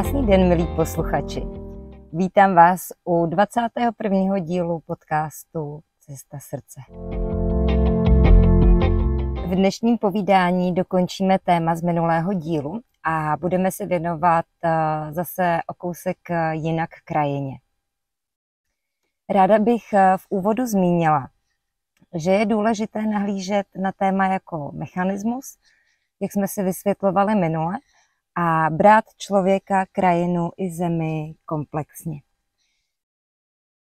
Krásný den, milí posluchači. Vítám vás u 21. dílu podcastu Cesta srdce. V dnešním povídání dokončíme téma z minulého dílu a budeme se věnovat eh, zase o kousek eh, jinak krajině. Ráda bych eh, v úvodu zmínila, že je důležité nahlížet na téma jako mechanismus, jak jsme si vysvětlovali minule, a brát člověka, krajinu i zemi komplexně.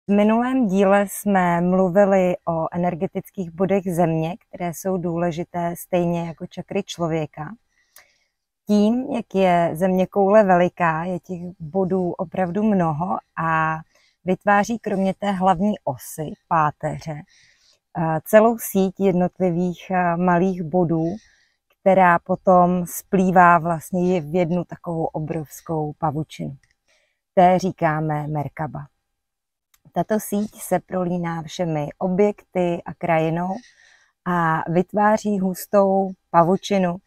V minulém díle jsme mluvili o energetických bodech země, které jsou důležité stejně jako čakry člověka. Tím, jak je země koule veliká, je těch bodů opravdu mnoho a vytváří kromě té hlavní osy, páteře, celou síť jednotlivých malých bodů, která potom splývá vlastně v jednu takovou obrovskou pavučinu. Té říkáme Merkaba. Tato síť se prolíná všemi objekty a krajinou a vytváří hustou pavučinu,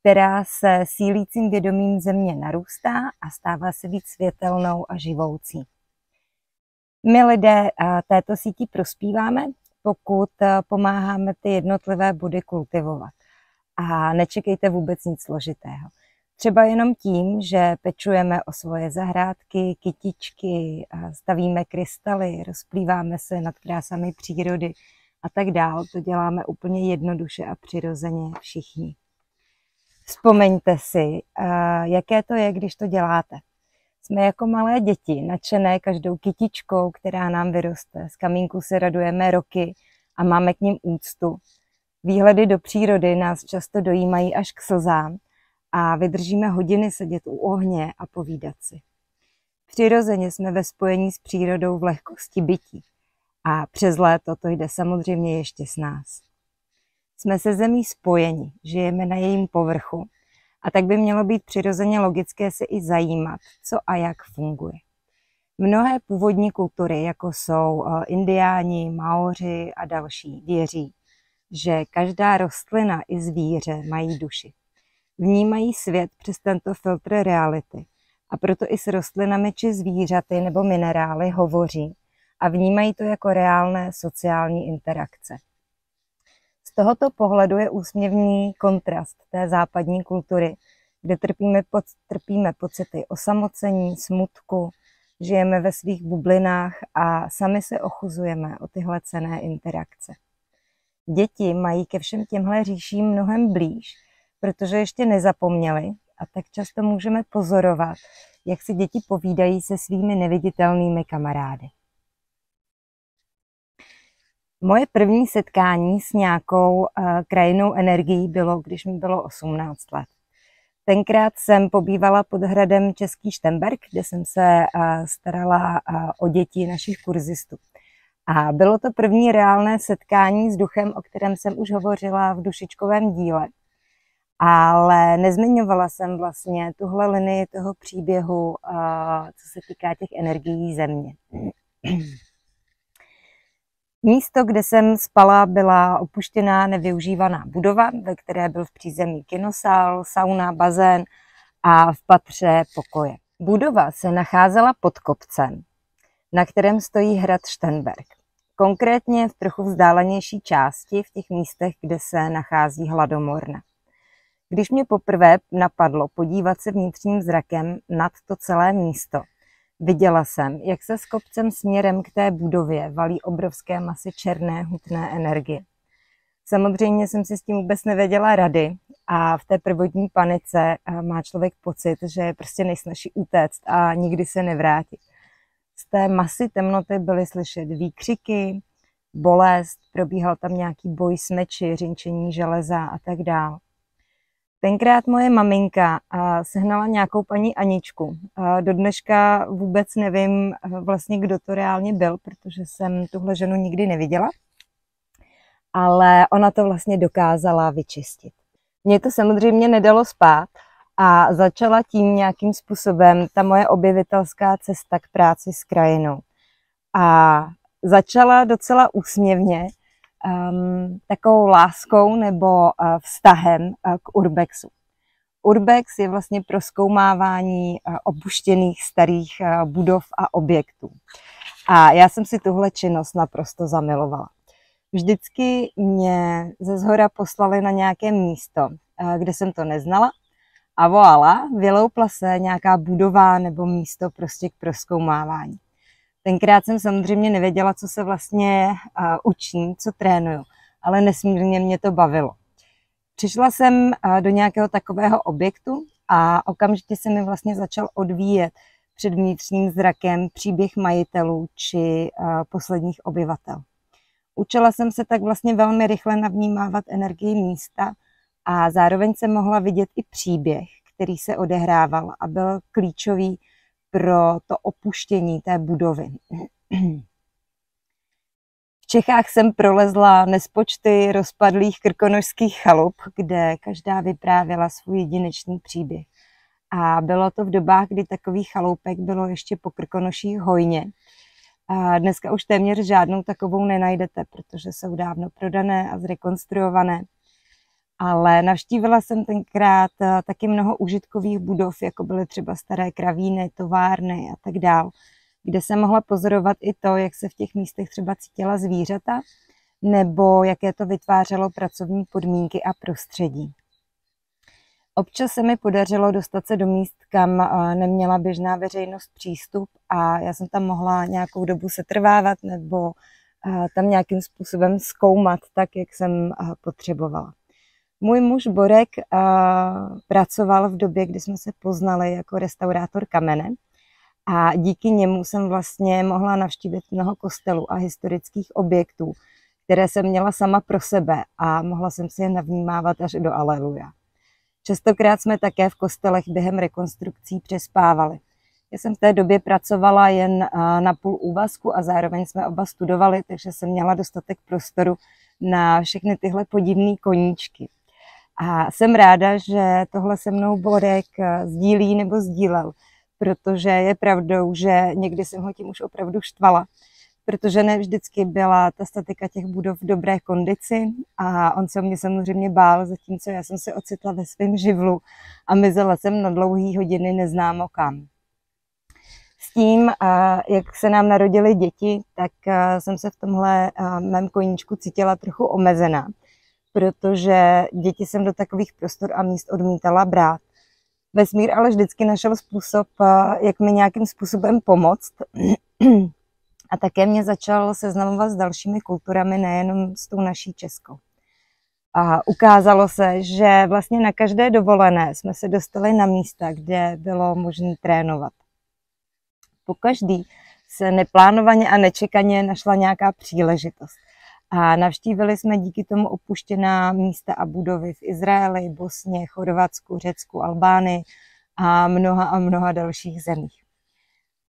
která se sílícím vědomím země narůstá a stává se víc světelnou a živoucí. My lidé této síti prospíváme, pokud pomáháme ty jednotlivé body kultivovat a nečekejte vůbec nic složitého. Třeba jenom tím, že pečujeme o svoje zahrádky, kytičky, stavíme krystaly, rozplýváme se nad krásami přírody a tak dál. To děláme úplně jednoduše a přirozeně všichni. Vzpomeňte si, jaké to je, když to děláte. Jsme jako malé děti, nadšené každou kytičkou, která nám vyroste. Z kamínku se radujeme roky a máme k ním úctu. Výhledy do přírody nás často dojímají až k slzám a vydržíme hodiny sedět u ohně a povídat si. Přirozeně jsme ve spojení s přírodou v lehkosti bytí a přes léto to jde samozřejmě ještě s nás. Jsme se zemí spojeni, žijeme na jejím povrchu a tak by mělo být přirozeně logické se i zajímat, co a jak funguje. Mnohé původní kultury, jako jsou eh, indiáni, maoři a další, věří, že každá rostlina i zvíře mají duši. Vnímají svět přes tento filtr reality a proto i s rostlinami či zvířaty nebo minerály hovoří a vnímají to jako reálné sociální interakce. Z tohoto pohledu je úsměvný kontrast té západní kultury, kde trpíme, pod, trpíme pocity osamocení, smutku, žijeme ve svých bublinách a sami se ochuzujeme o tyhle cené interakce. Děti mají ke všem těmhle říším mnohem blíž, protože ještě nezapomněli a tak často můžeme pozorovat, jak si děti povídají se svými neviditelnými kamarády. Moje první setkání s nějakou uh, krajinou energií bylo, když mi bylo 18 let. Tenkrát jsem pobývala pod hradem Český Štemberg, kde jsem se uh, starala uh, o děti našich kurzistů. A bylo to první reálné setkání s duchem, o kterém jsem už hovořila v dušičkovém díle. Ale nezmiňovala jsem vlastně tuhle linii toho příběhu, co se týká těch energií země. Místo, kde jsem spala, byla opuštěná, nevyužívaná budova, ve které byl v přízemí kinosál, sauna, bazén a v patře pokoje. Budova se nacházela pod kopcem, na kterém stojí hrad Štenberg. Konkrétně v trochu vzdálenější části, v těch místech, kde se nachází hladomorna. Když mě poprvé napadlo podívat se vnitřním zrakem nad to celé místo, viděla jsem, jak se s kopcem směrem k té budově valí obrovské masy černé hutné energie. Samozřejmě jsem si s tím vůbec nevěděla rady a v té prvotní panice eh, má člověk pocit, že prostě nejsnažší utéct a nikdy se nevrátit. Z té masy temnoty byly slyšet výkřiky, bolest, probíhal tam nějaký boj s meči, řinčení železa a tak dál. Tenkrát moje maminka sehnala nějakou paní Aničku. Do dneška vůbec nevím vlastně, kdo to reálně byl, protože jsem tuhle ženu nikdy neviděla. Ale ona to vlastně dokázala vyčistit. Mně to samozřejmě nedalo spát, a začala tím nějakým způsobem ta moje objevitelská cesta k práci s krajinou. A začala docela úsměvně um, takovou láskou nebo uh, vztahem uh, k urbexu. Urbex je vlastně proskoumávání opuštěných starých budov a objektů. A já jsem si tuhle činnost naprosto zamilovala. Vždycky mě ze zhora poslali na nějaké místo, kde jsem to neznala a volala, vyloupla se nějaká budova nebo místo prostě k proskoumávání. Tenkrát jsem samozřejmě nevěděla, co se vlastně uh, učím, co trénuju, ale nesmírně mě to bavilo. Přišla jsem uh, do nějakého takového objektu a okamžitě se mi vlastně začal odvíjet před vnitřním zrakem příběh majitelů či uh, posledních obyvatel. Učila jsem se tak vlastně velmi rychle navnímávat energii místa a zároveň jsem mohla vidět i příběh, který se odehrával a byl klíčový pro to opuštění té budovy. V Čechách jsem prolezla nespočty rozpadlých krkonožských chalup, kde každá vyprávěla svůj jedinečný příběh. A bylo to v dobách, kdy takových chaloupek bylo ještě po krkonoších hojně. A dneska už téměř žádnou takovou nenajdete, protože jsou dávno prodané a zrekonstruované ale navštívila jsem tenkrát eh, taky mnoho užitkových budov, jako byly třeba staré kravíny, továrny a tak dál, kde jsem mohla pozorovat i to, jak se v těch místech třeba cítila zvířata, nebo jaké to vytvářelo pracovní podmínky a prostředí. Občas se mi podařilo dostat se do míst, kam eh, neměla běžná veřejnost přístup a já jsem tam mohla nějakou dobu se trvávat nebo eh, tam nějakým způsobem zkoumat tak, jak jsem potřebovala. Můj muž Borek pracoval v době, kdy jsme se poznali jako restaurátor kamene a díky němu jsem vlastně mohla navštívit mnoho kostelů a historických objektů, které jsem měla sama pro sebe a mohla jsem si je navnímávat až do Aleluja. Častokrát jsme také v kostelech během rekonstrukcí přespávali. Já jsem v té době pracovala jen na půl úvazku a zároveň jsme oba studovali, takže jsem měla dostatek prostoru na všechny tyhle podivné koníčky. A jsem ráda, že tohle se mnou Borek eh, sdílí nebo sdílel, protože je pravdou, že někdy jsem ho tím už opravdu štvala, protože ne vždycky byla ta statika těch budov v dobré kondici a on se o mě samozřejmě bál, zatímco já jsem se ocitla ve svém živlu a mizela jsem na dlouhý hodiny neznámo kam. S tím, jak se nám narodily děti, tak eh, jsem se v tomhle eh, mém koníčku cítila trochu omezená protože děti jsem do takových prostor a míst odmítala brát. Vesmír ale vždycky našel způsob, eh, jak mi nějakým způsobem pomoct. A také mě začal seznamovat s dalšími kulturami, nejenom s tou naší českou. A ukázalo se, že vlastně na každé dovolené jsme se dostali na místa, kde bylo možné trénovat. Po každý se neplánovaně a nečekaně našla nějaká příležitost. A navštívili jsme díky tomu opuštěná místa a budovy v Izraeli, Bosně, Chorvatsku, Řecku, Albánii a mnoha a mnoha dalších zemích.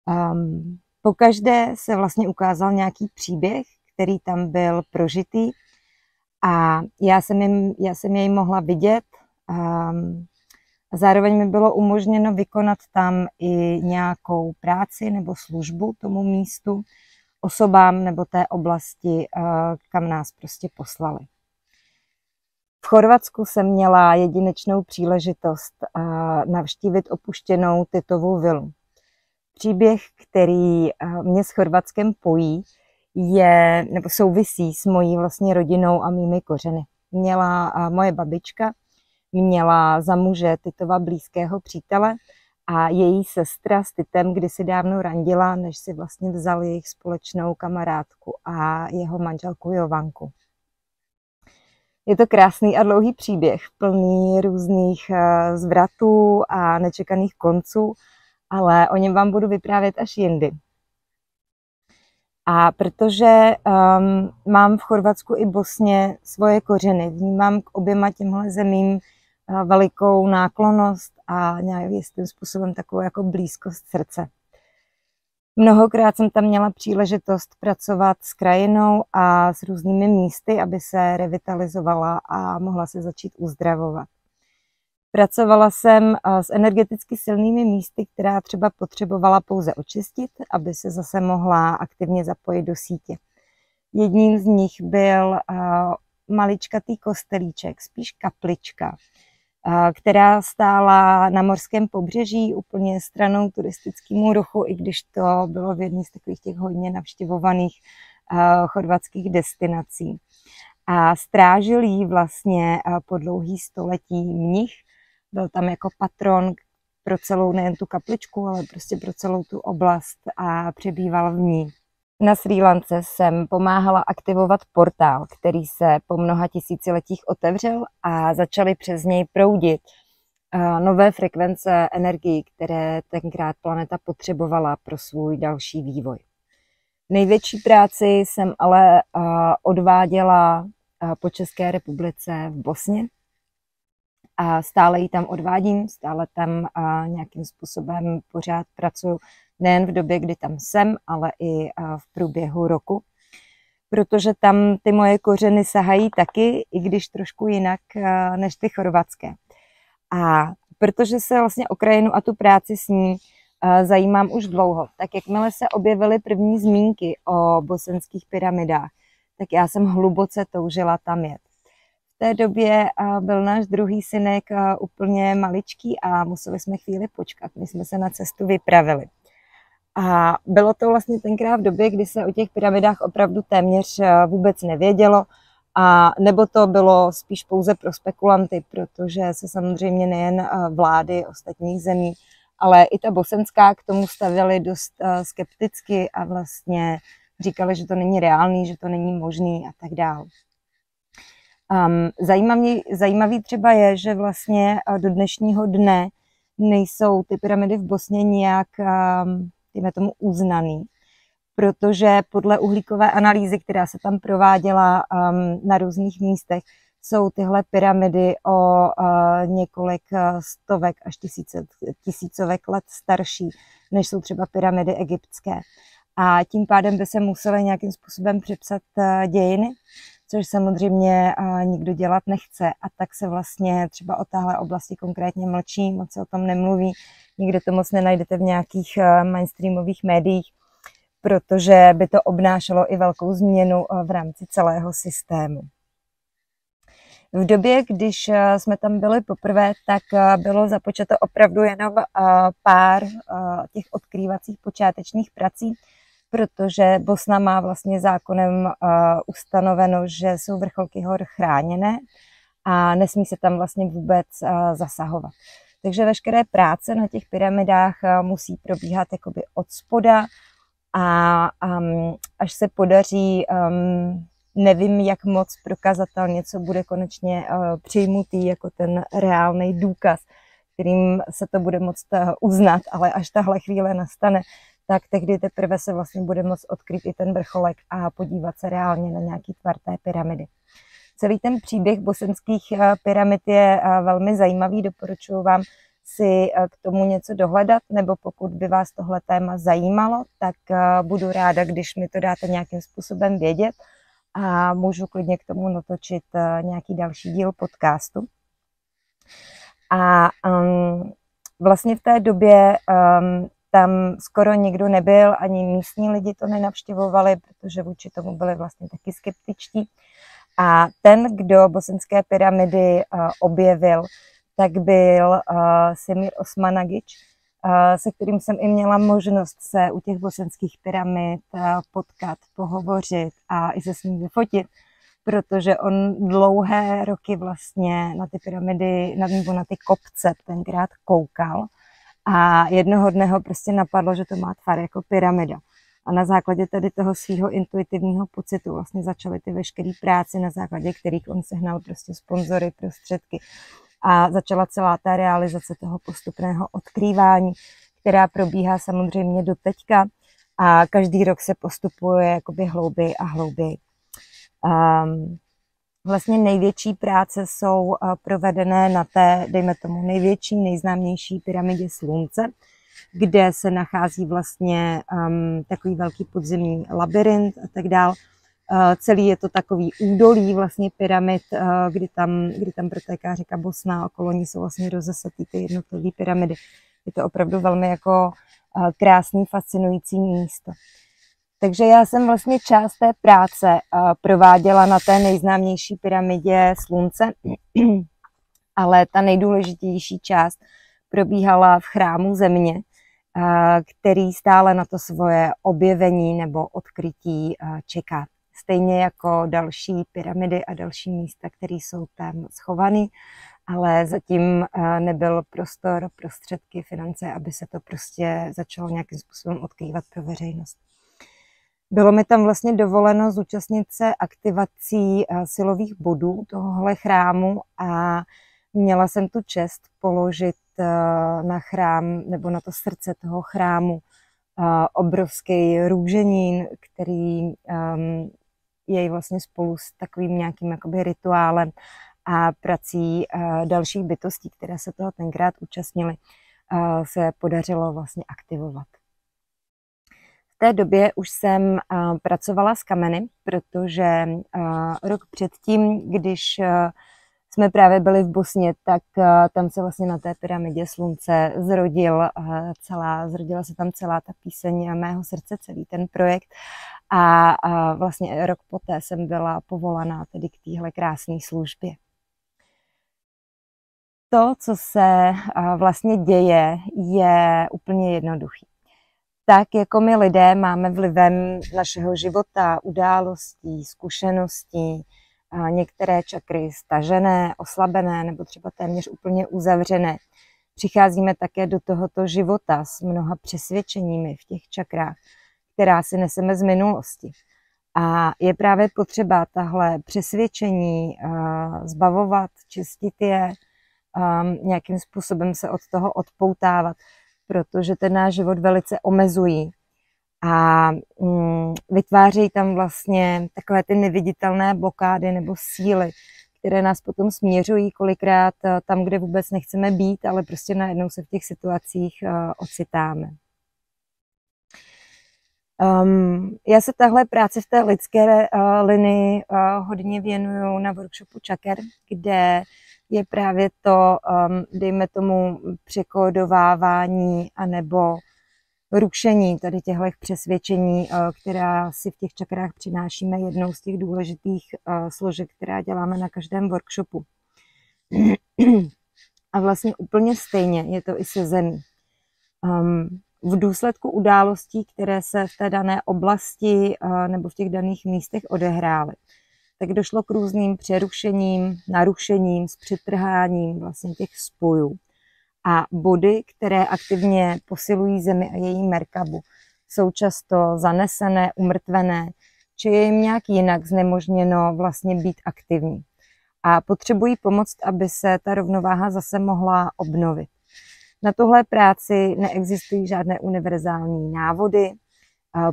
Um, po každé se vlastně ukázal nějaký příběh, který tam byl prožitý a já jsem, jim, já jsem jej mohla vidět. Um, a zároveň mi bylo umožněno vykonat tam i nějakou práci nebo službu tomu místu, osobám nebo té oblasti, eh, kam nás prostě poslali. V Chorvatsku jsem měla jedinečnou příležitost eh, navštívit opuštěnou Titovou vilu. Příběh, který eh, mě s Chorvatskem pojí, je, nebo souvisí s mojí vlastně rodinou a mými kořeny. Měla moje babička, měla za muže Titova blízkého přítele, a její sestra s Titem kdysi dávno randila, než si vlastně vzal jejich společnou kamarádku a jeho manželku Jovanku. Je to krásný a dlouhý příběh, plný různých eh, zvratů a nečekaných konců, ale o něm vám budu vyprávět až jindy. A protože um, mám v Chorvatsku i Bosně svoje kořeny, vnímám k oběma těmhle zemím velikou náklonost a nějakým způsobem takovou jako blízkost srdce. Mnohokrát jsem tam měla příležitost pracovat s krajinou a s různými místy, aby se revitalizovala a mohla se začít uzdravovat. Pracovala jsem s energeticky silnými místy, která třeba potřebovala pouze očistit, aby se zase mohla aktivně zapojit do sítě. Jedním z nich byl maličkatý kostelíček, spíš kaplička, která stála na morském pobřeží úplně stranou turistickému ruchu, i když to bylo v jedné z takových těch hodně navštěvovaných chorvatských destinací. A strážil jí vlastně po dlouhý století mnich. Byl tam jako patron pro celou nejen tu kapličku, ale prostě pro celou tu oblast a přebýval v ní. Na Sri Lance jsem pomáhala aktivovat portál, který se po mnoha tisíciletích otevřel a začaly přes něj proudit nové frekvence energii, které tenkrát planeta potřebovala pro svůj další vývoj. Největší práci jsem ale odváděla po České republice v Bosně, a stále ji tam odvádím, stále tam nějakým způsobem pořád pracuji nejen v době, kdy tam jsem, ale i v průběhu roku. Protože tam ty moje kořeny sahají taky, i když trošku jinak než ty chorvatské. A protože se vlastně o krajinu a tu práci s ní zajímám už dlouho, tak jakmile se objevily první zmínky o bosenských pyramidách, tak já jsem hluboce toužila tam jet té době byl náš druhý synek úplně maličký a museli jsme chvíli počkat. My jsme se na cestu vypravili. A bylo to vlastně tenkrát v době, kdy se o těch pyramidách opravdu téměř vůbec nevědělo, a nebo to bylo spíš pouze pro spekulanty, protože se samozřejmě nejen vlády ostatních zemí, ale i ta bosenská k tomu stavěly dost skepticky a vlastně říkali, že to není reálný, že to není možný a tak dále. Um, zajímavý, zajímavý třeba je, že vlastně do dnešního dne nejsou ty pyramidy v Bosně nijak, um, tomu, uznaný, protože podle uhlíkové analýzy, která se tam prováděla um, na různých místech, jsou tyhle pyramidy o uh, několik stovek až tisíce, tisícovek let starší, než jsou třeba pyramidy egyptské. A tím pádem by se musely nějakým způsobem přepsat uh, dějiny což samozřejmě nikdo dělat nechce. A tak se vlastně třeba o téhle oblasti konkrétně mlčí, moc se o tom nemluví, nikde to moc nenajdete v nějakých mainstreamových médiích, protože by to obnášelo i velkou změnu v rámci celého systému. V době, když jsme tam byli poprvé, tak bylo započato opravdu jenom pár těch odkrývacích počátečních prací, protože Bosna má vlastně zákonem uh, ustanoveno, že jsou vrcholky hor chráněné a nesmí se tam vlastně vůbec uh, zasahovat. Takže veškeré práce na těch pyramidách uh, musí probíhat jakoby od spoda a um, až se podaří, um, nevím jak moc prokazatelně, co bude konečně uh, přijmutý jako ten reálný důkaz, kterým se to bude moct uznat, ale až tahle chvíle nastane, tak tehdy teprve se vlastně bude moct odkryt i ten vrcholek a podívat se reálně na nějaký tvar té pyramidy. Celý ten příběh bosenských eh, pyramid je eh, velmi zajímavý, doporučuji vám si eh, k tomu něco dohledat, nebo pokud by vás tohle téma zajímalo, tak budu ráda, když mi to dáte nějakým způsobem vědět a můžu klidně k tomu natočit nějaký další díl podcastu. A um, vlastně v té době um, tam skoro nikdo nebyl, ani místní lidi to nenavštěvovali, protože vůči tomu byli vlastně taky skeptičtí. A ten, kdo bosenské pyramidy uh, objevil, tak byl uh, Semir Osmanagič, uh, se kterým jsem i měla možnost se u těch bosenských pyramid potkat, pohovořit a i se s ním vyfotit, protože on dlouhé roky vlastně na ty pyramidy, nebo na ty kopce tenkrát koukal a jednoho dne ho prostě napadlo, že to má tvar jako pyramida. A na základě tady toho svého intuitivního pocitu vlastně začaly ty veškeré práce, na základě kterých on sehnal prostě sponzory, prostředky. A začala celá ta realizace toho postupného odkrývání, která probíhá samozřejmě do teďka a každý rok se postupuje jakoby hlouběji a hlouběji. Um, Vlastně největší práce jsou eh, provedené na té, dejme tomu, největší, nejznámější pyramidě Slunce, kde se nachází vlastně um, takový velký podzemní labirint a tak dál. Uh, celý je to takový údolí vlastně pyramid, uh, kdy, tam, kdy tam protéká řeka Bosna, okolo ní jsou vlastně rozesetý ty jednotlivé pyramidy. Je to opravdu velmi jako uh, krásný, fascinující místo. Takže já jsem vlastně část té práce prováděla na té nejznámější pyramidě Slunce. ale ta nejdůležitější část probíhala v chrámu země, který stále na to svoje objevení nebo odkrytí čeká. Stejně jako další pyramidy a další místa, které jsou tam schované, ale zatím nebyl prostor, prostředky, finance, aby se to prostě začalo nějakým způsobem odkrývat pro veřejnost. Bylo mi tam vlastně dovoleno zúčastnit se aktivací silových bodů tohohle chrámu a měla jsem tu čest položit na chrám nebo na to srdce toho chrámu obrovský růženín, který um, je vlastně spolu s takovým nějakým jakoby rituálem a prací dalších bytostí, které se toho tenkrát účastnily, se podařilo vlastně aktivovat. Té době už jsem pracovala s kameny, protože rok předtím, když jsme právě byli v Bosně, tak tam se vlastně na té pyramidě slunce zrodil celá, zrodila se tam celá ta píseň mého srdce, celý ten projekt. A, a vlastně rok poté jsem byla povolaná tedy k téhle krásné službě to, co se vlastně děje, je úplně jednoduchý. Tak jako my lidé máme vlivem našeho života, událostí, zkušeností, některé čakry stažené, oslabené nebo třeba téměř úplně uzavřené. Přicházíme také do tohoto života s mnoha přesvědčeními v těch čakrách, která si neseme z minulosti. A je právě potřeba tahle přesvědčení zbavovat, čistit je, nějakým způsobem se od toho odpoutávat, protože ten náš život velice omezují a um, vytvářejí tam vlastně takové ty neviditelné blokády nebo síly, které nás potom směřují kolikrát uh, tam, kde vůbec nechceme být, ale prostě najednou se v těch situacích uh, ocitáme. Um, já se tahle práci v té lidské uh, linii uh, hodně věnuju na workshopu Čaker, kde je právě to, um, dejme tomu, překódovávání anebo rušení tady těchto přesvědčení, uh, která si v těch čakrách přinášíme jednou z těch důležitých uh, složek, která děláme na každém workshopu. A vlastně úplně stejně je to i se zemí. Um, v důsledku událostí, které se v té dané oblasti uh, nebo v těch daných místech odehrály, tak došlo k různým přerušením, narušením, s přitrháním vlastně těch spojů. A body, které aktivně posilují Zemi a její Merkabu, jsou často zanesené, umrtvené, či je jim nějak jinak znemožněno vlastně být aktivní. A potřebují pomoc, aby se ta rovnováha zase mohla obnovit. Na tuhle práci neexistují žádné univerzální návody,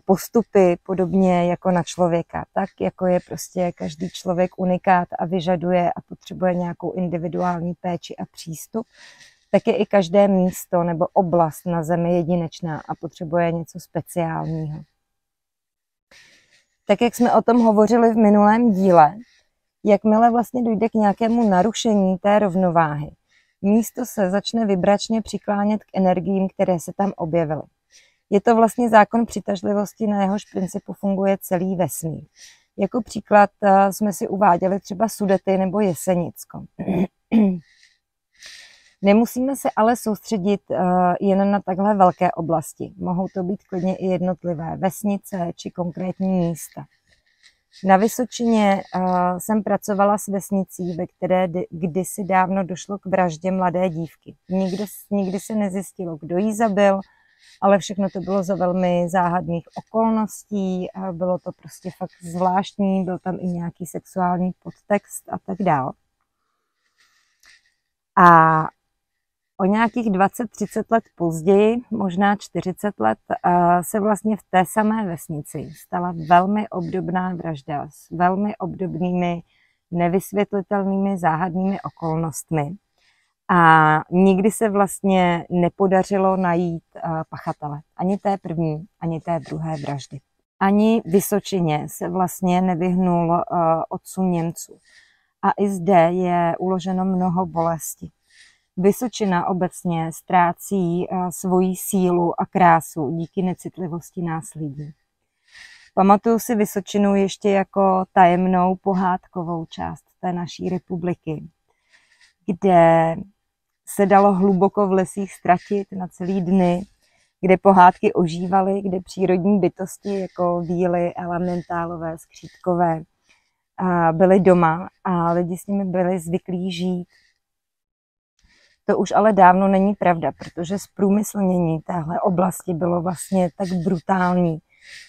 postupy, podobně jako na člověka. Tak jako je prostě každý člověk unikát a vyžaduje a potřebuje nějakou individuální péči a přístup, tak je i každé místo nebo oblast na Zemi jedinečná a potřebuje něco speciálního. Tak jak jsme o tom hovořili v minulém díle, jakmile vlastně dojde k nějakému narušení té rovnováhy, místo se začne vibračně přiklánět k energiím, které se tam objevily. Je to vlastně zákon přitažlivosti, na jehož principu funguje celý vesmír. Jako příklad eh, jsme si uváděli třeba Sudety nebo Jesenicko. Nemusíme se ale soustředit eh, jen na takhle velké oblasti. Mohou to být klidně i jednotlivé vesnice či konkrétní místa. Na Vysočině uh, jsem pracovala s vesnicí, ve které kdysi dávno došlo k vraždě mladé dívky. Nikdo, nikdy se nezjistilo, kdo jí zabil, ale všechno to bylo za velmi záhadných okolností, a bylo to prostě fakt zvláštní, byl tam i nějaký sexuální podtext a tak dál. A o nějakých 20-30 let později, možná 40 let, se vlastně v té samé vesnici stala velmi obdobná vražda s velmi obdobnými nevysvětlitelnými záhadnými okolnostmi. A nikdy se vlastně nepodařilo najít pachatele. Ani té první, ani té druhé vraždy. Ani Vysočině se vlastně nevyhnul odsun Němců. A i zde je uloženo mnoho bolesti. Vysočina obecně ztrácí svoji sílu a krásu díky necitlivosti nás lidí. Pamatuju si Vysočinu ještě jako tajemnou pohádkovou část té naší republiky, kde se dalo hluboko v lesích ztratit na celý dny, kde pohádky ožívaly, kde přírodní bytosti jako víly, elementálové, skřítkové byly doma a lidi s nimi byli zvyklí žít. To už ale dávno není pravda, protože zprůmyslnění téhle oblasti bylo vlastně tak brutální,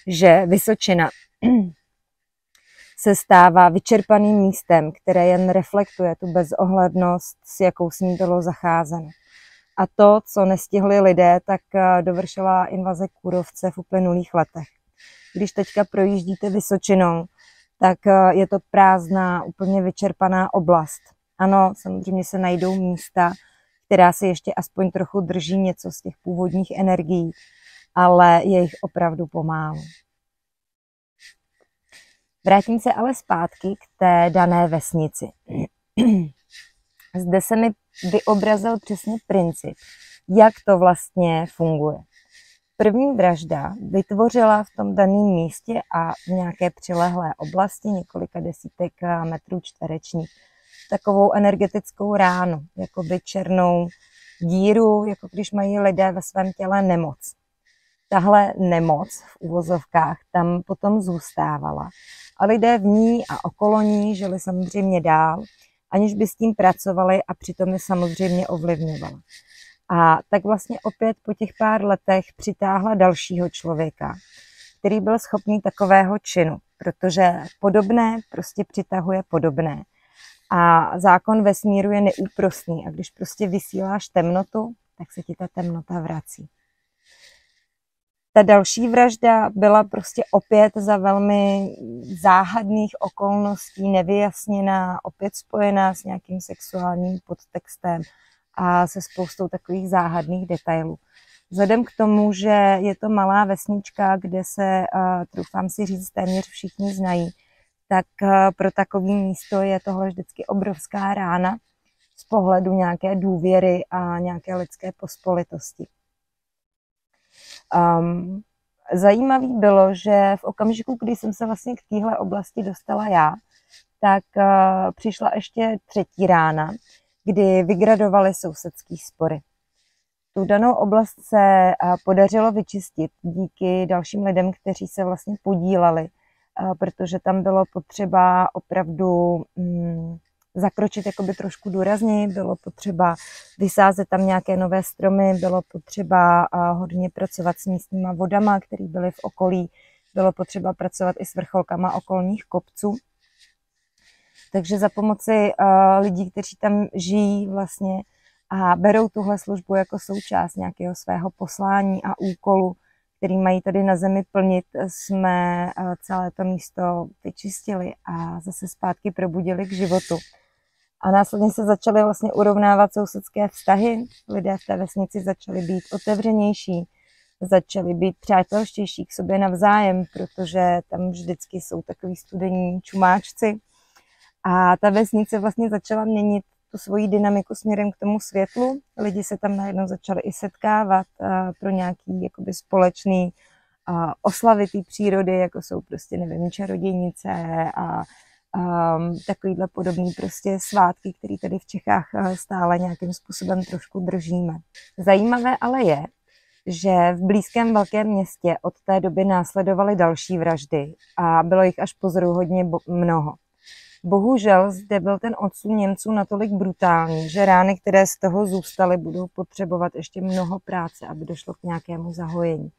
že Vysočina se stává vyčerpaným místem, které jen reflektuje tu bezohlednost, s jakou s ní bylo zacházeno. A to, co nestihli lidé, tak eh, dovršila invaze kůrovce v uplynulých letech. Když teďka projíždíte Vysočinou, tak eh, je to prázdná, úplně vyčerpaná oblast. Ano, samozřejmě se najdou místa, která se ještě aspoň trochu drží něco z těch původních energií, ale je jich opravdu pomálu. Vrátím se ale zpátky k té dané vesnici. Zde se mi vyobrazil přesně princip, jak to vlastně funguje. První vražda vytvořila v tom daném místě a v nějaké přilehlé oblasti několika desítek metrů čtverečních takovou energetickou ránu, jakoby černou díru, jako když mají lidé ve svém těle nemoc. Tahle nemoc v uvozovkách tam potom zůstávala a lidé v ní a okolo ní žili samozřejmě dál, aniž by s tím pracovali a přitom je samozřejmě ovlivňovala. A tak vlastně opět po těch pár letech přitáhla dalšího člověka, který byl schopný takového činu, protože podobné prostě přitahuje podobné. A zákon vesmíru je neúprostný a když prostě vysíláš temnotu, tak se ti ta temnota vrací. Ta další vražda byla prostě opět za velmi záhadných okolností, nevyjasněná, opět spojená s nějakým sexuálním podtextem a se spoustou takových záhadných detailů. Vzhledem k tomu, že je to malá vesnička, kde se, uh, si říct, téměř všichni znají, tak uh, pro takový místo je tohle vždycky obrovská rána z pohledu nějaké důvěry a nějaké lidské pospolitosti. Um, zajímavý bylo, že v okamžiku, kdy jsem se vlastně k téhle oblasti dostala já, tak uh, přišla ještě třetí rána, kdy vygradovaly sousedský spory. Tu danou oblast se uh, podařilo vyčistit díky dalším lidem, kteří se vlastně podíleli, uh, protože tam bylo potřeba opravdu um, zakročit jakoby trošku důrazněji, bylo potřeba vysázet tam nějaké nové stromy, bylo potřeba hodně pracovat s místníma vodama, které byly v okolí, bylo potřeba pracovat i s vrcholkama okolních kopců. Takže za pomoci lidí, kteří tam žijí vlastně a berou tuhle službu jako součást nějakého svého poslání a úkolu, který mají tady na zemi plnit, jsme celé to místo vyčistili a zase zpátky probudili k životu. A následně se začaly vlastně urovnávat sousedské vztahy. Lidé v té vesnici začali být otevřenější, začali být přátelštější k sobě navzájem, protože tam vždycky jsou takový studení čumáčci. A ta vesnice vlastně začala měnit tu svoji dynamiku směrem k tomu světlu. Lidi se tam najednou začali i setkávat pro nějaký jakoby společný oslavy té přírody, jako jsou prostě, nevím, čarodějnice a um, takovýhle podobný prostě svátky, které tady v Čechách eh, stále nějakým způsobem trošku držíme. Zajímavé ale je, že v blízkém velkém městě od té doby následovaly další vraždy a bylo jich až pozoruhodně mnoho. Bohužel zde byl ten odsun Němců natolik brutální, že rány, které z toho zůstaly, budou potřebovat ještě mnoho práce, aby došlo k nějakému zahojení.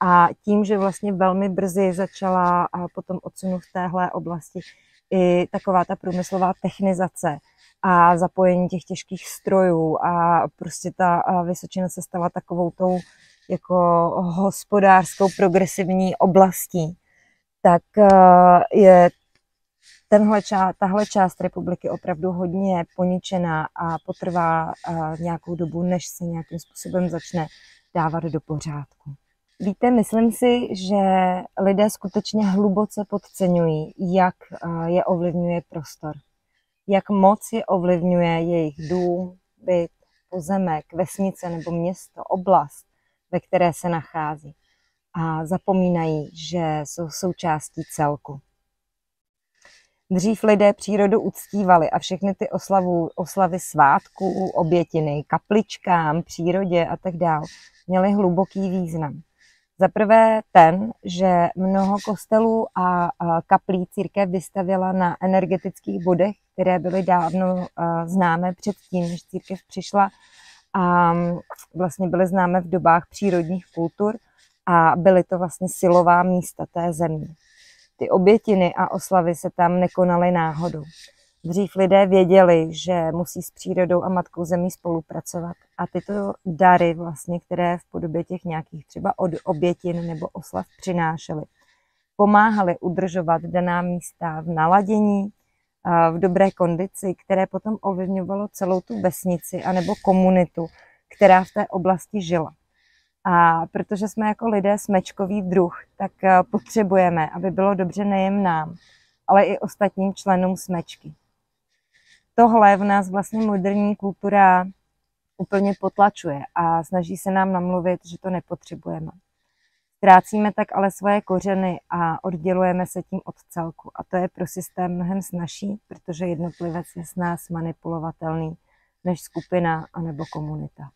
A tím, že vlastně velmi brzy začala po tom odsunu v téhle oblasti i taková ta průmyslová technizace a zapojení těch těžkých strojů a prostě ta Vysočina se stala takovou tou jako hospodářskou progresivní oblastí, tak je tenhle část, tahle část republiky opravdu hodně poničená a potrvá nějakou dobu, než se nějakým způsobem začne dávat do pořádku. Víte, myslím si, že lidé skutečně hluboce podceňují, jak eh, je ovlivňuje prostor. Jak moc je ovlivňuje jejich dům, byt, pozemek, vesnice nebo město, oblast, ve které se nachází. A zapomínají, že jsou součástí celku. Dřív lidé přírodu uctívali a všechny ty oslavu, oslavy svátků, obětiny, kapličkám, přírodě a tak dále měly hluboký význam. Za prvé ten, že mnoho kostelů a kaplí církev vystavila na energetických bodech, které byly dávno známé předtím, než církev přišla a vlastně byly známé v dobách přírodních kultur a byly to vlastně silová místa té země. Ty obětiny a oslavy se tam nekonaly náhodou. Dřív lidé věděli, že musí s přírodou a matkou zemí spolupracovat a tyto dary, vlastně, které v podobě těch nějakých třeba od obětin nebo oslav přinášely, pomáhaly udržovat daná místa v naladění, v dobré kondici, které potom ovlivňovalo celou tu vesnici anebo komunitu, která v té oblasti žila. A protože jsme jako lidé smečkový druh, tak potřebujeme, aby bylo dobře nejen nám, ale i ostatním členům smečky tohle v nás vlastně moderní kultura úplně potlačuje a snaží se nám namluvit, že to nepotřebujeme. Ztrácíme tak ale svoje kořeny a oddělujeme se tím od celku. A to je pro systém mnohem snažší, protože jednotlivec je s nás manipulovatelný než skupina anebo komunita.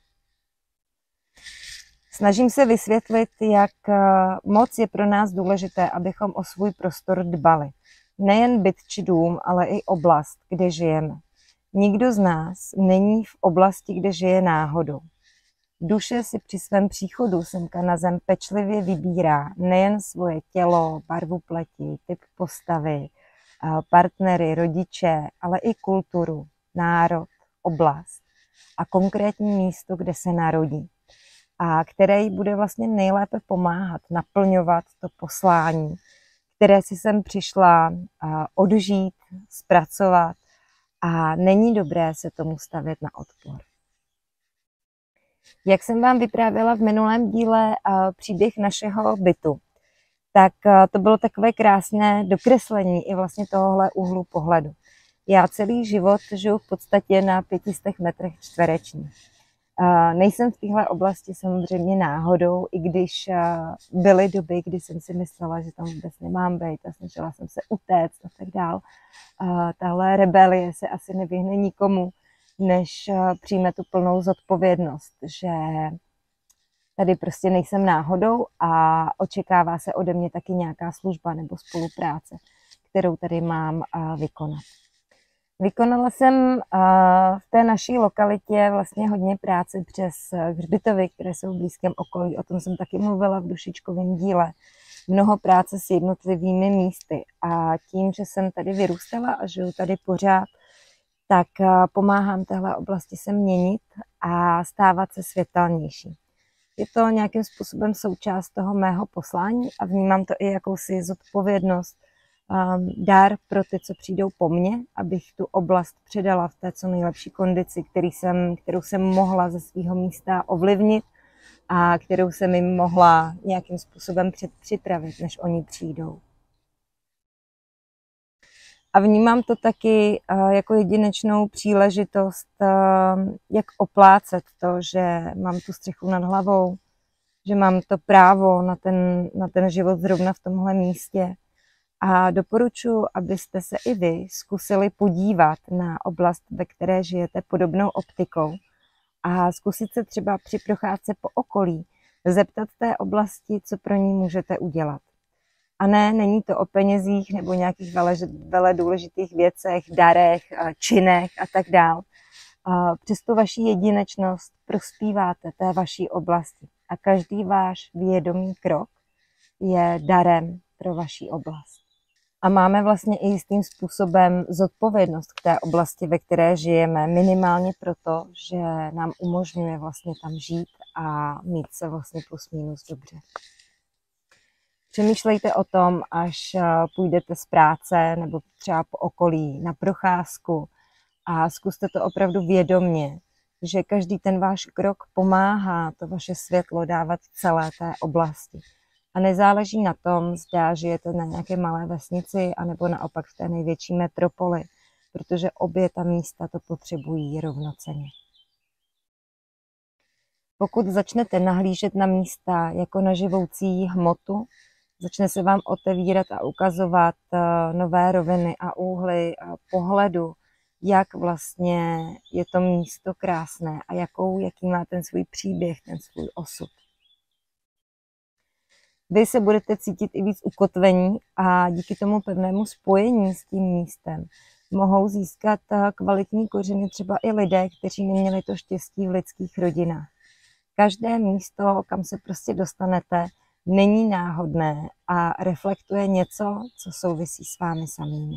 Snažím se vysvětlit, jak eh, moc je pro nás důležité, abychom o svůj prostor dbali. Nejen byt či dům, ale i oblast, kde žijeme. Nikdo z nás není v oblasti, kde žije náhodou. Duše si při svém příchodu semka na zem pečlivě vybírá nejen svoje tělo, barvu pleti, typ postavy, partnery, rodiče, ale i kulturu, národ, oblast a konkrétní místo, kde se narodí a které jí bude vlastně nejlépe pomáhat naplňovat to poslání, které si sem přišla odžít, zpracovat a není dobré se tomu stavět na odpor. Jak jsem vám vyprávěla v minulém díle příběh našeho bytu, tak to bylo takové krásné dokreslení i vlastně tohohle úhlu pohledu. Já celý život žiju v podstatě na 500 metrech čtverečních. Nejsem v téhle oblasti samozřejmě náhodou, i když byly doby, kdy jsem si myslela, že tam vůbec nemám být a snažila jsem se utéct a tak dál. Tahle rebelie se asi nevyhne nikomu, než přijme tu plnou zodpovědnost, že tady prostě nejsem náhodou a očekává se ode mě taky nějaká služba nebo spolupráce, kterou tady mám vykonat. Vykonala jsem v té naší lokalitě vlastně hodně práce přes hřbitovy, které jsou v blízkém okolí. O tom jsem taky mluvila v dušičkovém díle. Mnoho práce s jednotlivými místy. A tím, že jsem tady vyrůstala a žiju tady pořád, tak pomáhám téhle oblasti se měnit a stávat se světelnější. Je to nějakým způsobem součást toho mého poslání a vnímám to i jakousi zodpovědnost um, dár pro ty, co přijdou po mně, abych tu oblast předala v té co nejlepší kondici, který jsem, kterou jsem mohla ze svého místa ovlivnit a kterou jsem jim mohla nějakým způsobem předpřipravit, než oni přijdou. A vnímám to taky uh, jako jedinečnou příležitost, uh, jak oplácet to, že mám tu střechu nad hlavou, že mám to právo na ten, na ten život zrovna v tomhle místě, a doporučuji, abyste se i vy zkusili podívat na oblast, ve které žijete podobnou optikou a zkusit se třeba při procházce po okolí zeptat té oblasti, co pro ní můžete udělat. A ne, není to o penězích nebo nějakých vele, vele důležitých věcech, darech, činech a tak dál. Přes tu vaši jedinečnost prospíváte té vaší oblasti a každý váš vědomý krok je darem pro vaši oblast a máme vlastně i jistým způsobem zodpovědnost k té oblasti, ve které žijeme, minimálně proto, že nám umožňuje vlastně tam žít a mít se vlastně plus minus dobře. Přemýšlejte o tom, až eh, půjdete z práce nebo třeba po okolí na procházku a zkuste to opravdu vědomně, že každý ten váš krok pomáhá to vaše světlo dávat celé té oblasti. A nezáleží na tom, zda žijete na nějaké malé vesnici, anebo naopak v té největší metropoli, protože obě ta místa to potřebují rovnoceně. Pokud začnete nahlížet na místa jako na živoucí hmotu, Začne se vám otevírat a ukazovat eh, nové roviny a úhly a pohledu, jak vlastně je to místo krásné a jakou, jaký má ten svůj příběh, ten svůj osud. Vy se budete cítit i víc ukotvení a díky tomu pevnému spojení s tím místem mohou získat eh, kvalitní kořeny třeba i lidé, kteří neměli to štěstí v lidských rodinách. Každé místo, kam se prostě dostanete, není náhodné a reflektuje něco, co souvisí s vámi samými.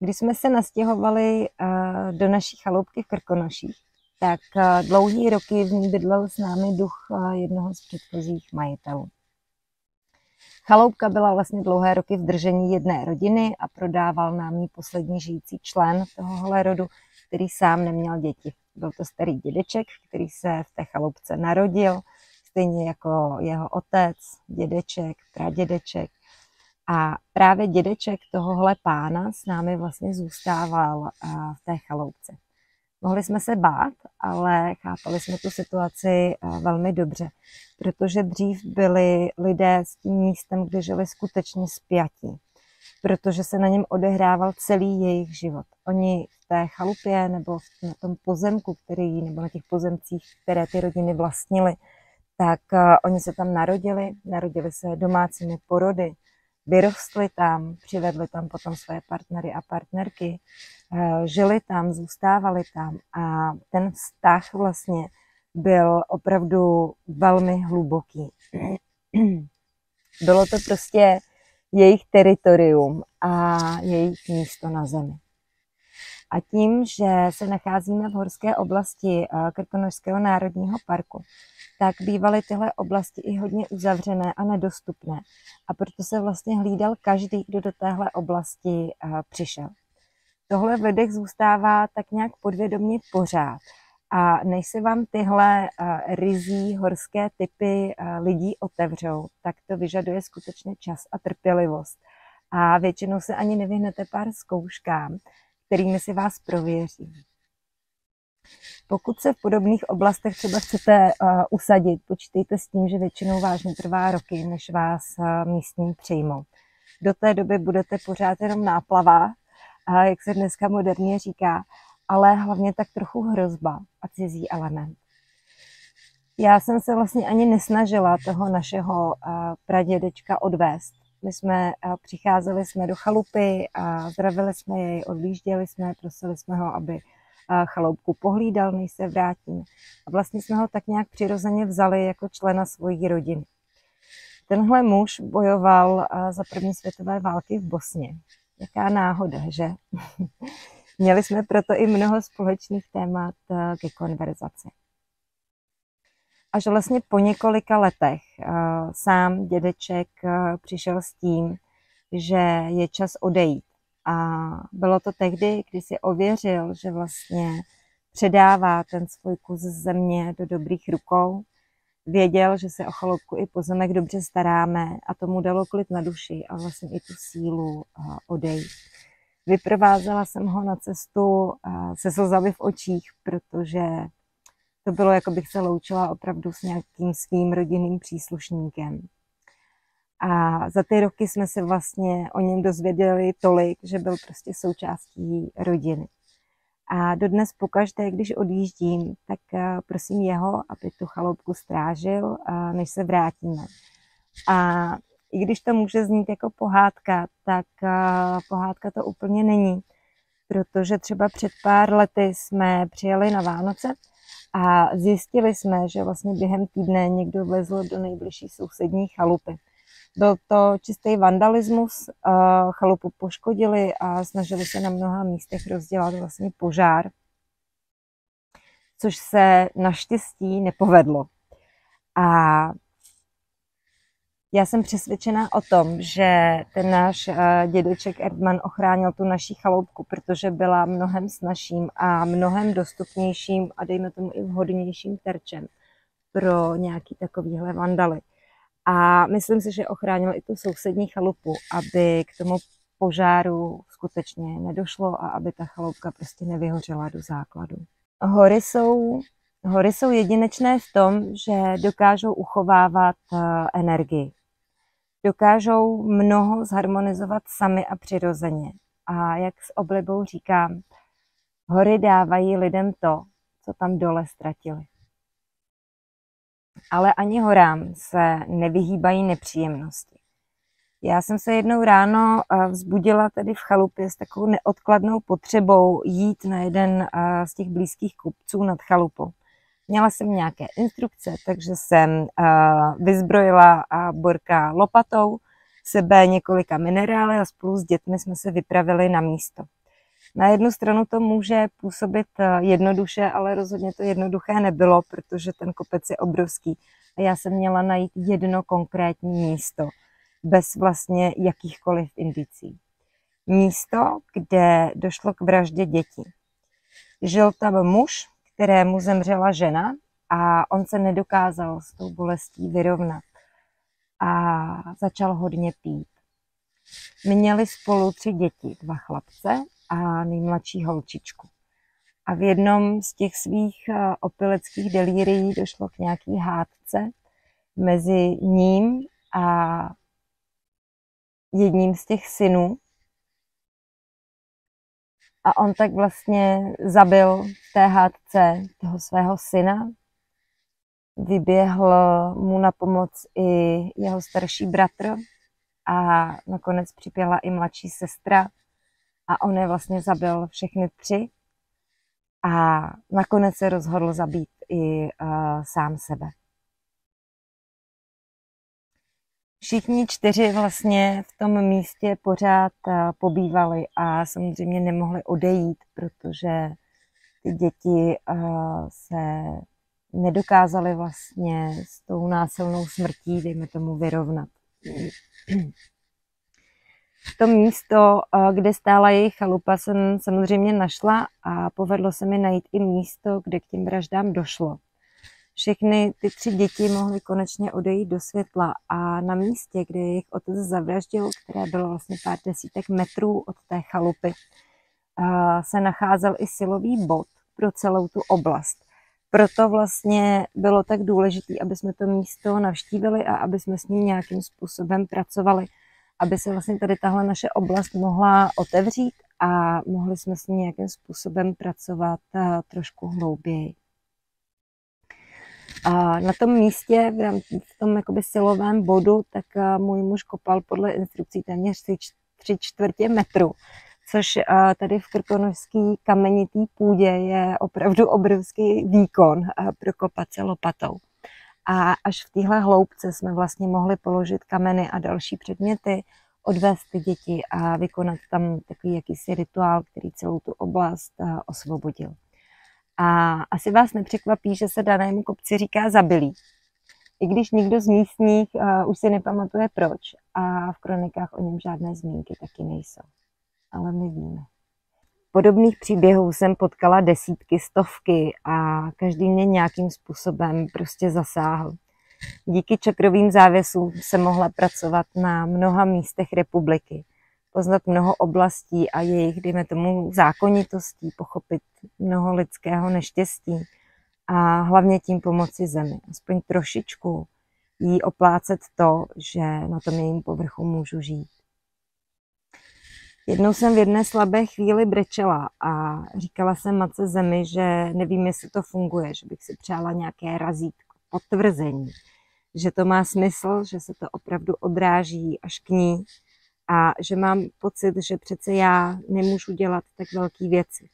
Když jsme se nastěhovali eh, do naší chaloupky v Krkonoších, tak eh, dlouhý roky v ní bydlel s námi duch jednoho z předchozích majitelů. Chaloupka byla vlastně dlouhé roky v držení jedné rodiny a prodával nám ji poslední žijící člen tohohle rodu, který sám neměl děti. Byl to starý dědeček, který se v té chaloupce narodil, stejně jako jeho otec, dědeček, pradědeček. A právě dědeček tohohle pána s námi vlastně zůstával v té chaloupce. Mohli jsme se bát, ale chápali jsme tu situaci eh, velmi dobře, protože dřív byli lidé s tím místem, kde žili skutečně spjatí, protože se na něm odehrával celý jejich život. Oni v té chalupě nebo na tom pozemku, který, nebo na těch pozemcích, které ty rodiny vlastnily, tak uh, oni se tam narodili, narodili se domácími porody, vyrostli tam, přivedli tam potom své partnery a partnerky, eh, žili tam, zůstávali tam a ten vztah vlastně byl opravdu velmi hluboký. Bylo to prostě jejich teritorium a jejich místo na zemi. A tím, že se nacházíme v horské oblasti eh, Krkonožského národního parku, tak bývaly tyhle oblasti i hodně uzavřené a nedostupné. A proto se vlastně hlídal každý, kdo do téhle oblasti eh, přišel. Tohle v lidech zůstává tak nějak podvědomě pořád. A než se vám tyhle eh, rizí horské typy lidí otevřou, tak to vyžaduje skutečně čas a trpělivost. A většinou se ani nevyhnete pár zkouškám, kterými si vás prověří. Pokud se v podobných oblastech třeba chcete uh, usadit, počítejte s tím, že většinou vážně trvá roky, než vás uh, místní přijmou. Do té doby budete pořád jenom náplava, uh, jak se dneska moderně říká, ale hlavně tak trochu hrozba a cizí element. Já jsem se vlastně ani nesnažila toho našeho pradědečka odvést. My jsme přicházeli jsme do chalupy a zdravili jsme jej, odlížděli jsme, prosili jsme ho, aby chaloupku pohlídal, než se vrátíme. A vlastně jsme ho tak nějak přirozeně vzali jako člena svojí rodiny. Tenhle muž bojoval za první světové války v Bosně. Jaká náhoda, že? Měli jsme proto i mnoho společných témat ke konverzaci až vlastně po několika letech uh, sám dědeček uh, přišel s tím, že je čas odejít. A bylo to tehdy, kdy si ověřil, že vlastně předává ten svůj kus země do dobrých rukou. Věděl, že se o chaloupku i pozemek dobře staráme a tomu dalo klid na duši a vlastně i tu sílu odejít. Vyprovázela jsem ho na cestu se slzavy v očích, protože to bylo, jako bych se loučila opravdu s nějakým svým rodinným příslušníkem. A za ty roky jsme se vlastně o něm dozvěděli tolik, že byl prostě součástí rodiny. A dodnes pokaždé, když odjíždím, tak eh, prosím jeho, aby tu chaloupku strážil, eh, než se vrátíme. A i když to může znít jako pohádka, tak eh, pohádka to úplně není, protože třeba před pár lety jsme přijeli na Vánoce a zjistili jsme, že vlastně během týdne někdo vlezl do nejbližší sousední chalupy. Byl to čistý vandalismus, chalupu poškodili a snažili se na mnoha místech rozdělat vlastně požár, což se naštěstí nepovedlo. A já jsem přesvědčená o tom, že ten náš eh, dědeček Erdman ochránil tu naší chaloupku, protože byla mnohem snažším a mnohem dostupnějším a dejme tomu i vhodnějším terčem pro nějaký takovýhle vandaly. A myslím si, že ochránil i tu sousední chalupu, aby k tomu požáru skutečně nedošlo a aby ta chaloupka prostě nevyhořela do základu. Hory jsou Hory jsou jedinečné v tom, že dokážou uchovávat eh, energii. Dokážou mnoho zharmonizovat sami a přirozeně. A jak s oblibou říkám, hory dávají lidem to, co tam dole ztratili. Ale ani horám se nevyhýbají nepříjemnosti. Já jsem se jednou ráno eh, vzbudila tady v chalupě s takovou neodkladnou potřebou jít na jeden eh, z těch blízkých kupců nad chalupou. Měla jsem nějaké instrukce, takže jsem uh, vyzbrojila Borka lopatou, sebe několika minerály a spolu s dětmi jsme se vypravili na místo. Na jednu stranu to může působit jednoduše, ale rozhodně to jednoduché nebylo, protože ten kopec je obrovský. A já jsem měla najít jedno konkrétní místo, bez vlastně jakýchkoliv indicí. Místo, kde došlo k vraždě dětí. Žil tam muž, kterému zemřela žena a on se nedokázal s tou bolestí vyrovnat a začal hodně pít. Měli spolu tři děti, dva chlapce a nejmladší holčičku. A v jednom z těch svých eh, opileckých delírií došlo k nějaký hádce mezi ním a jedním z těch synů, a on tak vlastně zabil té hádce toho svého syna. Vyběhl mu na pomoc i jeho starší bratr a nakonec připěla i mladší sestra a on je vlastně zabil všechny tři a nakonec se rozhodl zabít i uh, sám sebe. Všichni čtyři vlastně v tom místě pořád eh, pobývali a samozřejmě nemohli odejít, protože ty děti eh, se nedokázaly vlastně s tou násilnou smrtí, dejme tomu, vyrovnat. To místo, eh, kde stála jejich chalupa, jsem samozřejmě našla a povedlo se mi najít i místo, kde k těm vraždám došlo všechny ty tři děti mohly konečně odejít do světla a na místě, kde jejich otec zavraždil, které bylo vlastně pár desítek metrů od té chalupy, se nacházel i silový bod pro celou tu oblast. Proto vlastně bylo tak důležité, aby jsme to místo navštívili a aby jsme s ním nějakým způsobem pracovali, aby se vlastně tady tahle naše oblast mohla otevřít a mohli jsme s ní nějakým způsobem pracovat trošku hlouběji. A na tom místě, v tom jakoby silovém bodu, tak eh, můj muž kopal podle instrukcí téměř tři čtvrtě metru, což eh, tady v krkonožský kamenitý půdě je opravdu obrovský výkon eh, pro kopace lopatou. A až v téhle hloubce jsme vlastně mohli položit kameny a další předměty, odvést ty děti a vykonat tam takový jakýsi rituál, který celou tu oblast osvobodil. A asi vás nepřekvapí, že se danému kopci říká zabilý. I když nikdo z místních uh, už si nepamatuje proč a v kronikách o něm žádné zmínky taky nejsou. Ale my víme. Podobných příběhů jsem potkala desítky, stovky a každý mě nějakým způsobem prostě zasáhl. Díky čakrovým závěsům se mohla pracovat na mnoha místech republiky poznat mnoho oblastí a jejich, dejme tomu, zákonitostí, pochopit mnoho lidského neštěstí a hlavně tím pomoci zemi. Aspoň trošičku jí oplácet to, že na tom jejím povrchu můžu žít. Jednou jsem v jedné slabé chvíli brečela a říkala jsem matce zemi, že nevím, jestli to funguje, že bych si přála nějaké razítko, potvrzení, že to má smysl, že se to opravdu odráží až k ní a že mám pocit, že přece já nemůžu dělat tak velké věci.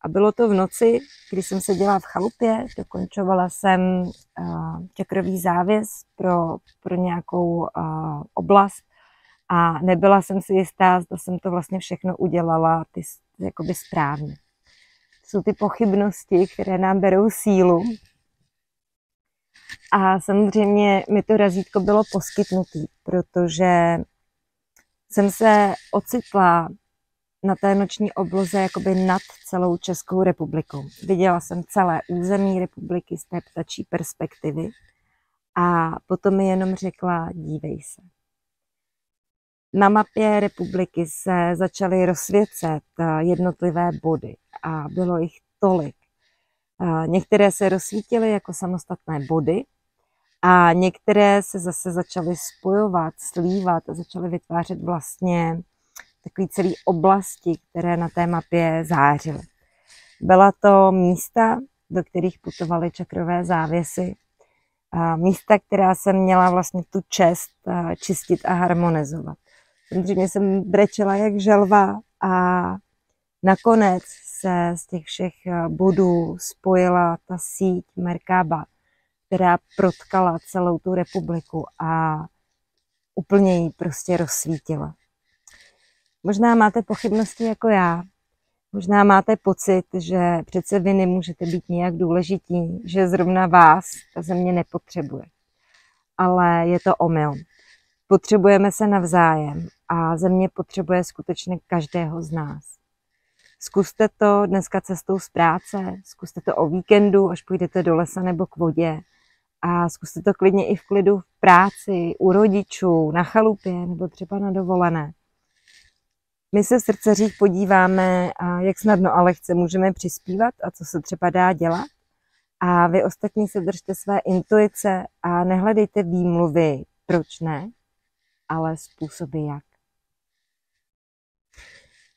A bylo to v noci, kdy jsem seděla v chalupě, dokončovala jsem uh, čakrový závěs pro, pro nějakou uh, oblast a nebyla jsem si jistá, zda jsem to vlastně všechno udělala ty, jakoby správně. Jsou ty pochybnosti, které nám berou sílu. A samozřejmě mi to razítko bylo poskytnutý, protože jsem se ocitla na té noční obloze jakoby nad celou Českou republikou. Viděla jsem celé území republiky z té ptačí perspektivy a potom mi jenom řekla, dívej se. Na mapě republiky se začaly rozsvěcet eh, jednotlivé body a bylo jich tolik. Některé se rozsvítily jako samostatné body a některé se zase začaly spojovat, slívat a začaly vytvářet vlastně takový celý oblasti, které na té mapě zářily. Byla to místa, do kterých putovaly čakrové závěsy, místa, která jsem měla vlastně tu čest čistit a harmonizovat. Samozřejmě jsem brečela jak želva a nakonec se z těch všech bodů spojila ta síť Merkaba, která protkala celou tu republiku a úplně ji prostě rozsvítila. Možná máte pochybnosti jako já, Možná máte pocit, že přece vy nemůžete být nějak důležití, že zrovna vás ta země nepotřebuje. Ale je to omyl. Potřebujeme se navzájem a země potřebuje skutečně každého z nás. Zkuste to dneska cestou z práce, zkuste to o víkendu, až půjdete do lesa nebo k vodě. A zkuste to klidně i v klidu v práci, u rodičů, na chalupě nebo třeba na dovolené. My se v srdceřích podíváme, jak snadno a lehce můžeme přispívat a co se třeba dá dělat. A vy ostatní se držte své intuice a nehledejte výmluvy, proč ne, ale způsoby jak.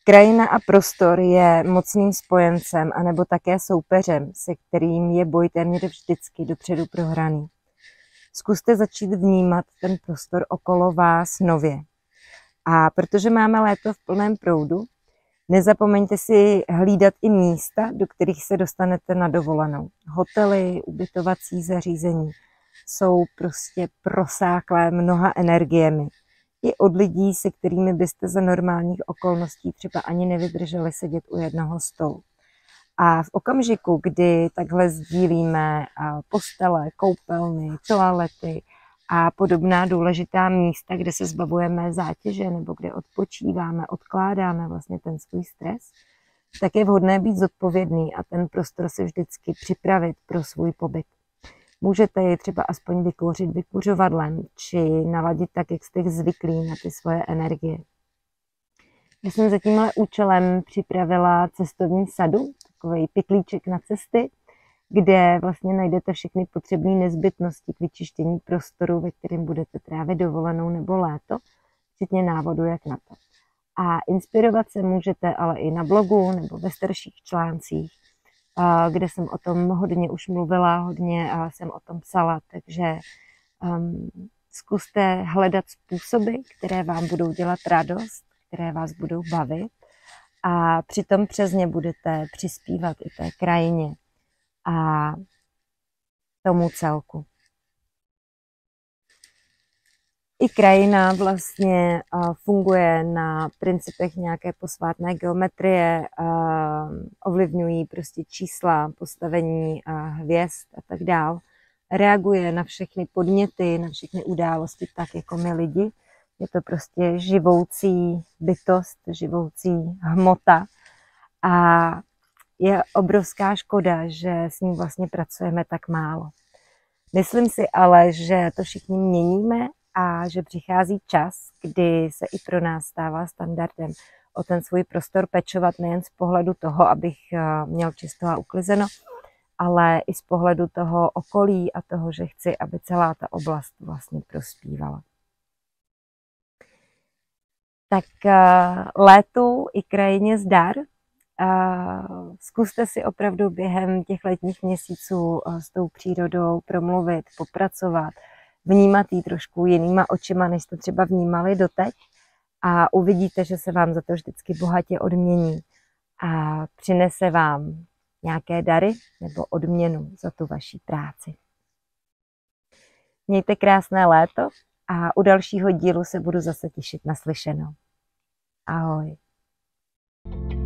Krajina a prostor je mocným spojencem anebo také soupeřem, se kterým je boj téměř vždycky dopředu prohraný. Zkuste začít vnímat ten prostor okolo vás nově. A protože máme léto v plném proudu, nezapomeňte si hlídat i místa, do kterých se dostanete na dovolenou. Hotely, ubytovací zařízení jsou prostě prosáklé mnoha energiemi. I od lidí, se kterými byste za normálních okolností třeba ani nevydrželi sedět u jednoho stolu. A v okamžiku, kdy takhle sdílíme postele, koupelny, toalety, a podobná důležitá místa, kde se zbavujeme zátěže nebo kde odpočíváme, odkládáme vlastně ten svůj stres, tak je vhodné být zodpovědný a ten prostor si vždycky připravit pro svůj pobyt. Můžete je třeba aspoň vykouřit vykuřovadlem či naladit tak, jak jste zvyklí na ty svoje energie. Já jsem za tímhle účelem připravila cestovní sadu, takový pytlíček na cesty, kde vlastně najdete všechny potřebné nezbytnosti k vyčištění prostoru, ve kterém budete trávit dovolenou nebo léto, včetně návodu, jak na to. A inspirovat se můžete ale i na blogu nebo ve starších článcích, kde jsem o tom hodně už mluvila, hodně jsem o tom psala, takže um, zkuste hledat způsoby, které vám budou dělat radost, které vás budou bavit a přitom přes ně budete přispívat i té krajině, a tomu celku. I krajina vlastně funguje na principech nějaké posvátné geometrie, ovlivňují prostě čísla, postavení hvězd a tak dál. Reaguje na všechny podněty, na všechny události tak, jako my lidi. Je to prostě živoucí bytost, živoucí hmota a je obrovská škoda, že s ním vlastně pracujeme tak málo. Myslím si ale, že to všichni měníme a že přichází čas, kdy se i pro nás stává standardem o ten svůj prostor pečovat nejen z pohledu toho, abych eh, měl čisto a uklizeno, ale i z pohledu toho okolí a toho, že chci, aby celá ta oblast vlastně prospívala. Tak eh, létu i krajině zdar, zkuste si opravdu během těch letních měsíců eh, s tou přírodou promluvit, popracovat, vnímat ji trošku jinýma očima, než jste třeba vnímali doteď a uvidíte, že se vám za to vždycky bohatě odmění a přinese vám nějaké dary nebo odměnu za tu vaší práci. Mějte krásné léto a u dalšího dílu se budu zase těšit na slyšenou. Ahoj. thank you